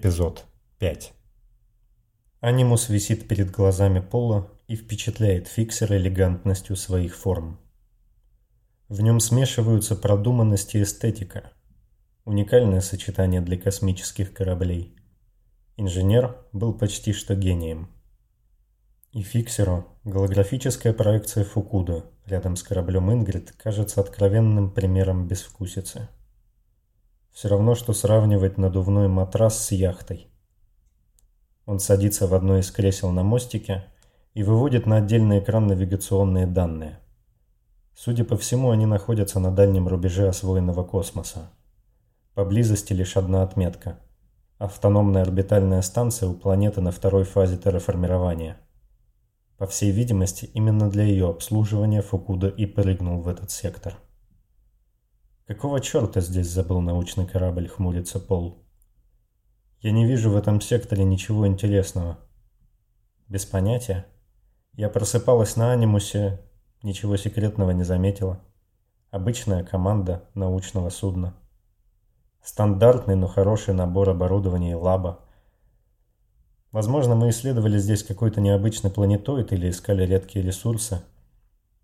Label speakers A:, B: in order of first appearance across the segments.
A: Эпизод 5 Анимус висит перед глазами Пола и впечатляет фиксера элегантностью своих форм. В нем смешиваются продуманность и эстетика. Уникальное сочетание для космических кораблей. Инженер был почти что гением. И фиксеру голографическая проекция Фукуда рядом с кораблем Ингрид кажется откровенным примером безвкусицы. Все равно, что сравнивать надувной матрас с яхтой. Он садится в одно из кресел на мостике и выводит на отдельный экран навигационные данные. Судя по всему, они находятся на дальнем рубеже освоенного космоса. Поблизости лишь одна отметка. Автономная орбитальная станция у планеты на второй фазе терраформирования. По всей видимости, именно для ее обслуживания Фукуда и прыгнул в этот сектор. Какого черта здесь забыл научный корабль, хмурится Пол. Я не вижу в этом секторе ничего интересного. Без понятия. Я просыпалась на анимусе, ничего секретного не заметила. Обычная команда научного судна. Стандартный, но хороший набор оборудования и лаба. Возможно, мы исследовали здесь какой-то необычный планетоид или искали редкие ресурсы.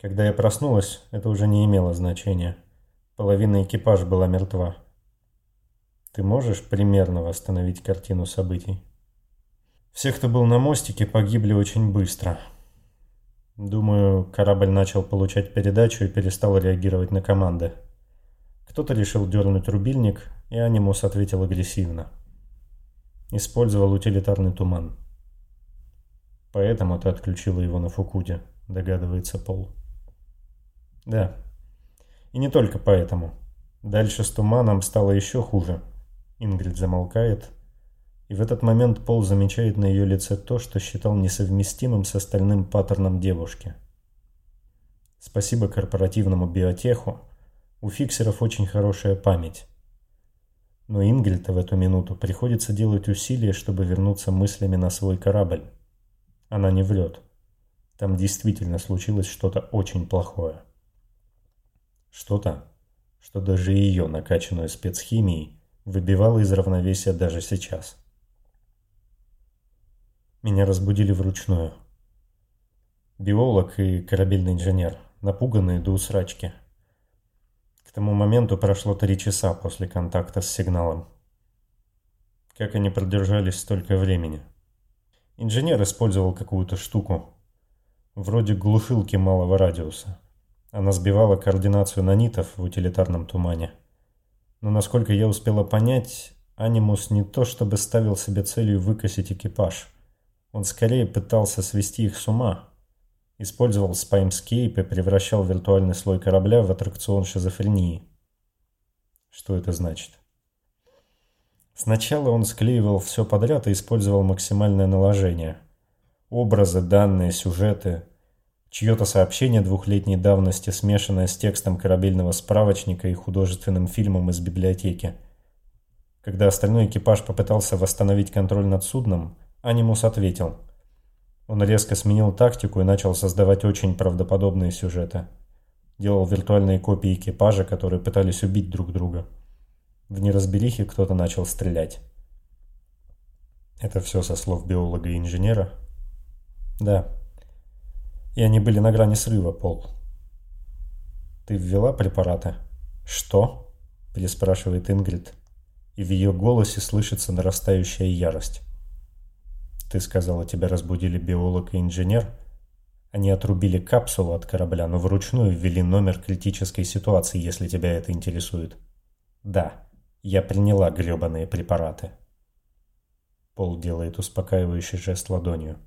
A: Когда я проснулась, это уже не имело значения. Половина экипажа была мертва. Ты можешь примерно восстановить картину событий? Все, кто был на мостике, погибли очень быстро. Думаю, корабль начал получать передачу и перестал реагировать на команды. Кто-то решил дернуть рубильник, и Анимус ответил агрессивно. Использовал утилитарный туман. Поэтому ты отключила его на Фукуде, догадывается Пол. Да, и не только поэтому. Дальше с туманом стало еще хуже. Ингрид замолкает, и в этот момент Пол замечает на ее лице то, что считал несовместимым с остальным паттерном девушки. Спасибо корпоративному биотеху, у фиксеров очень хорошая память. Но Ингрид в эту минуту приходится делать усилия, чтобы вернуться мыслями на свой корабль. Она не врет. Там действительно случилось что-то очень плохое. Что-то, что даже ее, накачанную спецхимией, выбивало из равновесия даже сейчас. Меня разбудили вручную. Биолог и корабельный инженер, напуганные до усрачки. К тому моменту прошло три часа после контакта с сигналом. Как они продержались столько времени? Инженер использовал какую-то штуку, вроде глушилки малого радиуса. Она сбивала координацию нанитов в утилитарном тумане. Но насколько я успела понять, Анимус не то чтобы ставил себе целью выкосить экипаж. Он скорее пытался свести их с ума. Использовал спаймскейп и превращал виртуальный слой корабля в аттракцион шизофрении. Что это значит? Сначала он склеивал все подряд и использовал максимальное наложение. Образы, данные, сюжеты – Чье-то сообщение двухлетней давности, смешанное с текстом корабельного справочника и художественным фильмом из библиотеки. Когда остальной экипаж попытался восстановить контроль над судном, Анимус ответил. Он резко сменил тактику и начал создавать очень правдоподобные сюжеты. Делал виртуальные копии экипажа, которые пытались убить друг друга. В неразберихе кто-то начал стрелять. Это все со слов биолога и инженера? Да и они были на грани срыва, Пол. «Ты ввела препараты?» «Что?» – переспрашивает Ингрид, и в ее голосе слышится нарастающая ярость. «Ты сказала, тебя разбудили биолог и инженер?» Они отрубили капсулу от корабля, но вручную ввели номер критической ситуации, если тебя это интересует. Да, я приняла гребаные препараты. Пол делает успокаивающий жест ладонью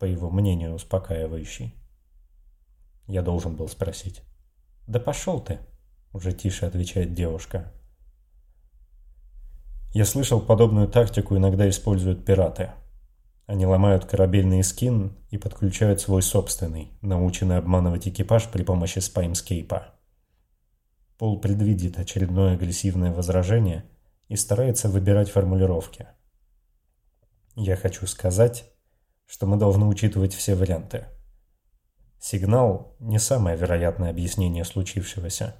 A: по его мнению, успокаивающий. Я должен был спросить. «Да пошел ты!» – уже тише отвечает девушка. Я слышал, подобную тактику иногда используют пираты. Они ломают корабельный скин и подключают свой собственный, наученный обманывать экипаж при помощи спаймскейпа. Пол предвидит очередное агрессивное возражение и старается выбирать формулировки. Я хочу сказать, что мы должны учитывать все варианты. Сигнал – не самое вероятное объяснение случившегося.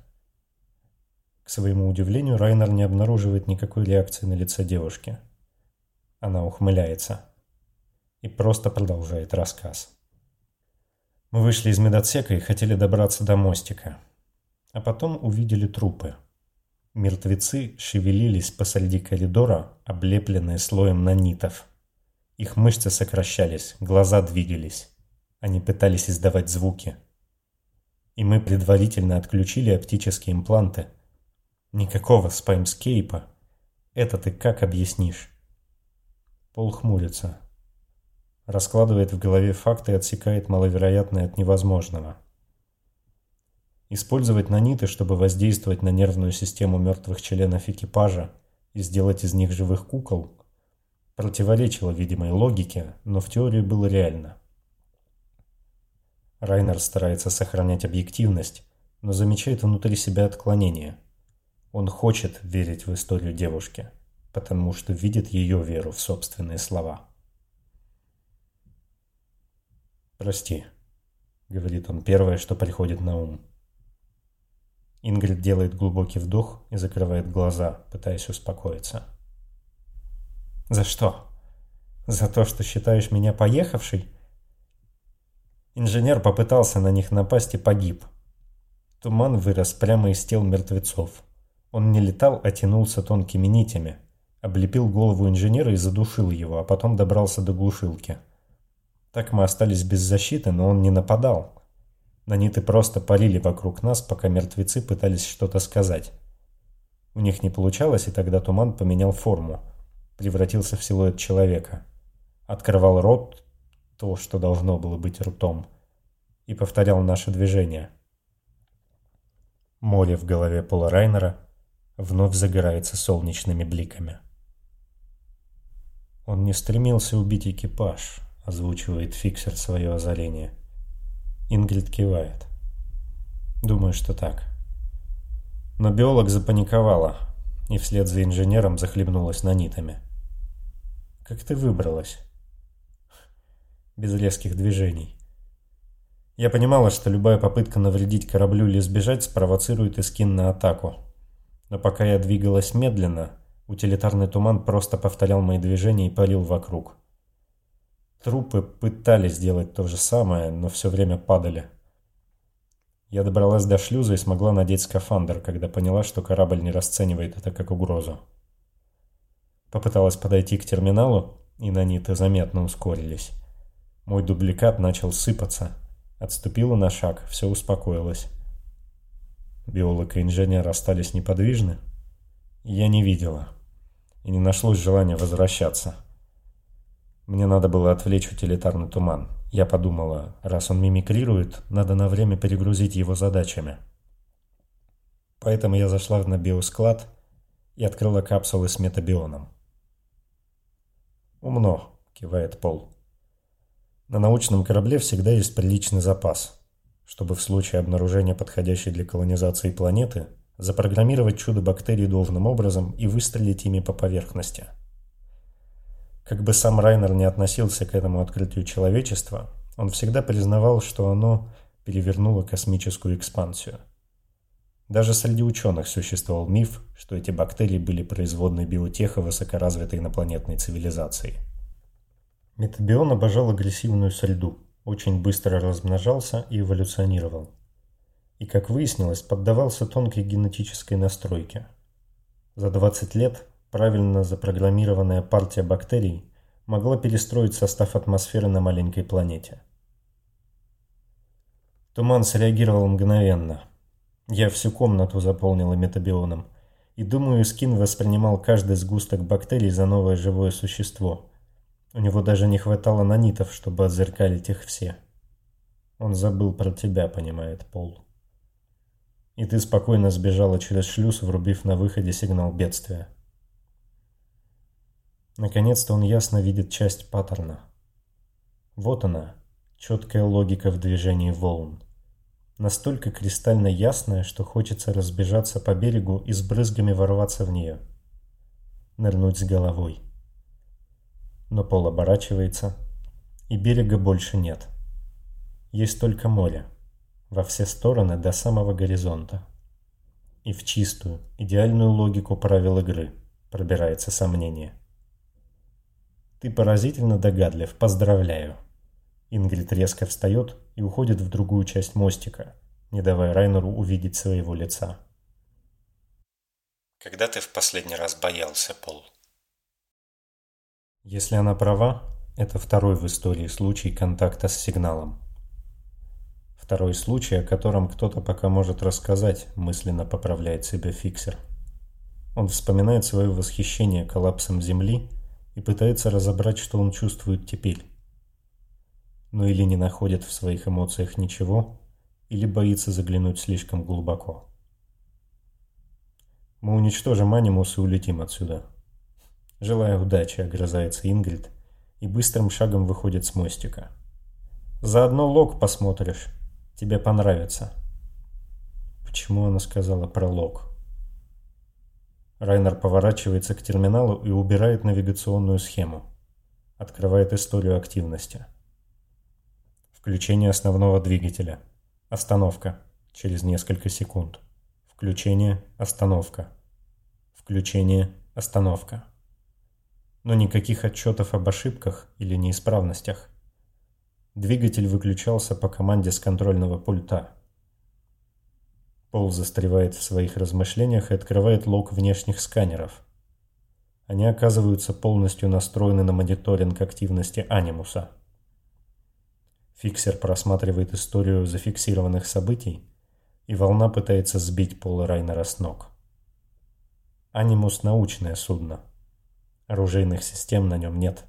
A: К своему удивлению, Райнер не обнаруживает никакой реакции на лице девушки. Она ухмыляется. И просто продолжает рассказ. Мы вышли из медотсека и хотели добраться до мостика. А потом увидели трупы. Мертвецы шевелились посреди коридора, облепленные слоем нанитов. Их мышцы сокращались, глаза двигались. Они пытались издавать звуки. И мы предварительно отключили оптические импланты. Никакого спаймскейпа. Это ты как объяснишь? Пол хмурится. Раскладывает в голове факты и отсекает маловероятное от невозможного. Использовать наниты, чтобы воздействовать на нервную систему мертвых членов экипажа и сделать из них живых кукол, противоречило видимой логике, но в теории было реально. Райнер старается сохранять объективность, но замечает внутри себя отклонение. Он хочет верить в историю девушки, потому что видит ее веру в собственные слова. «Прости», — говорит он первое, что приходит на ум. Ингрид делает глубокий вдох и закрывает глаза, пытаясь успокоиться. «За что? За то, что считаешь меня поехавшей?» Инженер попытался на них напасть и погиб. Туман вырос прямо из тел мертвецов. Он не летал, а тянулся тонкими нитями. Облепил голову инженера и задушил его, а потом добрался до глушилки. Так мы остались без защиты, но он не нападал. Наниты просто парили вокруг нас, пока мертвецы пытались что-то сказать. У них не получалось, и тогда туман поменял форму. Превратился в силуэт человека. Открывал рот, то, что должно было быть ртом, и повторял наше движение. Море в голове Пола Райнера вновь загорается солнечными бликами. Он не стремился убить экипаж, озвучивает фиксер свое озарение. Ингрид кивает. Думаю, что так. Но биолог запаниковала и вслед за инженером захлебнулась нанитами. Как ты выбралась? Без резких движений. Я понимала, что любая попытка навредить кораблю или сбежать спровоцирует Искин на атаку. Но пока я двигалась медленно, утилитарный туман просто повторял мои движения и парил вокруг. Трупы пытались сделать то же самое, но все время падали. Я добралась до шлюза и смогла надеть скафандр, когда поняла, что корабль не расценивает это как угрозу. Попыталась подойти к терминалу, и наниты заметно ускорились. Мой дубликат начал сыпаться. Отступила на шаг, все успокоилось. Биолог и инженер остались неподвижны. Я не видела. И не нашлось желания возвращаться. Мне надо было отвлечь утилитарный туман. Я подумала, раз он мимикрирует, надо на время перегрузить его задачами. Поэтому я зашла на биосклад и открыла капсулы с метабионом. «Умно», — кивает Пол. «На научном корабле всегда есть приличный запас, чтобы в случае обнаружения подходящей для колонизации планеты запрограммировать чудо бактерий должным образом и выстрелить ими по поверхности». Как бы сам Райнер не относился к этому открытию человечества, он всегда признавал, что оно перевернуло космическую экспансию. Даже среди ученых существовал миф, что эти бактерии были производной биотеха высокоразвитой инопланетной цивилизации. Метабион обожал агрессивную среду, очень быстро размножался и эволюционировал. И, как выяснилось, поддавался тонкой генетической настройке. За 20 лет Правильно запрограммированная партия бактерий могла перестроить состав атмосферы на маленькой планете. Туман среагировал мгновенно. Я всю комнату заполнила метабионом. И думаю, Скин воспринимал каждый сгусток бактерий за новое живое существо. У него даже не хватало нанитов, чтобы отзеркалить их все. Он забыл про тебя, понимает Пол. И ты спокойно сбежала через шлюз, врубив на выходе сигнал бедствия. Наконец-то он ясно видит часть паттерна. Вот она, четкая логика в движении волн. Настолько кристально ясная, что хочется разбежаться по берегу и с брызгами ворваться в нее. Нырнуть с головой. Но пол оборачивается, и берега больше нет. Есть только море. Во все стороны до самого горизонта. И в чистую, идеальную логику правил игры пробирается сомнение. Ты поразительно догадлив, поздравляю. Ингрид резко встает и уходит в другую часть мостика, не давая Райнеру увидеть своего лица.
B: Когда ты в последний раз боялся, Пол?
A: Если она права, это второй в истории случай контакта с сигналом. Второй случай, о котором кто-то пока может рассказать, мысленно поправляет себя фиксер. Он вспоминает свое восхищение коллапсом Земли и пытается разобрать, что он чувствует теперь. Но или не находит в своих эмоциях ничего, или боится заглянуть слишком глубоко. Мы уничтожим анимус и улетим отсюда. Желаю удачи, огрызается Ингрид и быстрым шагом выходит с мостика. Заодно лог посмотришь. Тебе понравится. Почему она сказала про лог? Райнер поворачивается к терминалу и убирает навигационную схему. Открывает историю активности. Включение основного двигателя. Остановка. Через несколько секунд. Включение. Остановка. Включение. Остановка. Но никаких отчетов об ошибках или неисправностях. Двигатель выключался по команде с контрольного пульта. Пол застревает в своих размышлениях и открывает лог внешних сканеров. Они оказываются полностью настроены на мониторинг активности анимуса. Фиксер просматривает историю зафиксированных событий, и волна пытается сбить Пола Райнера с ног. Анимус – научное судно. Оружейных систем на нем нет.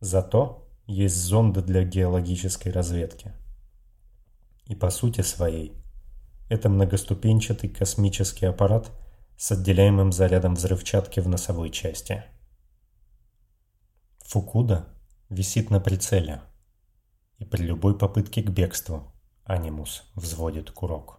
A: Зато есть зонды для геологической разведки. И по сути своей – это многоступенчатый космический аппарат с отделяемым зарядом взрывчатки в носовой части. Фукуда висит на прицеле, и при любой попытке к бегству Анимус взводит курок.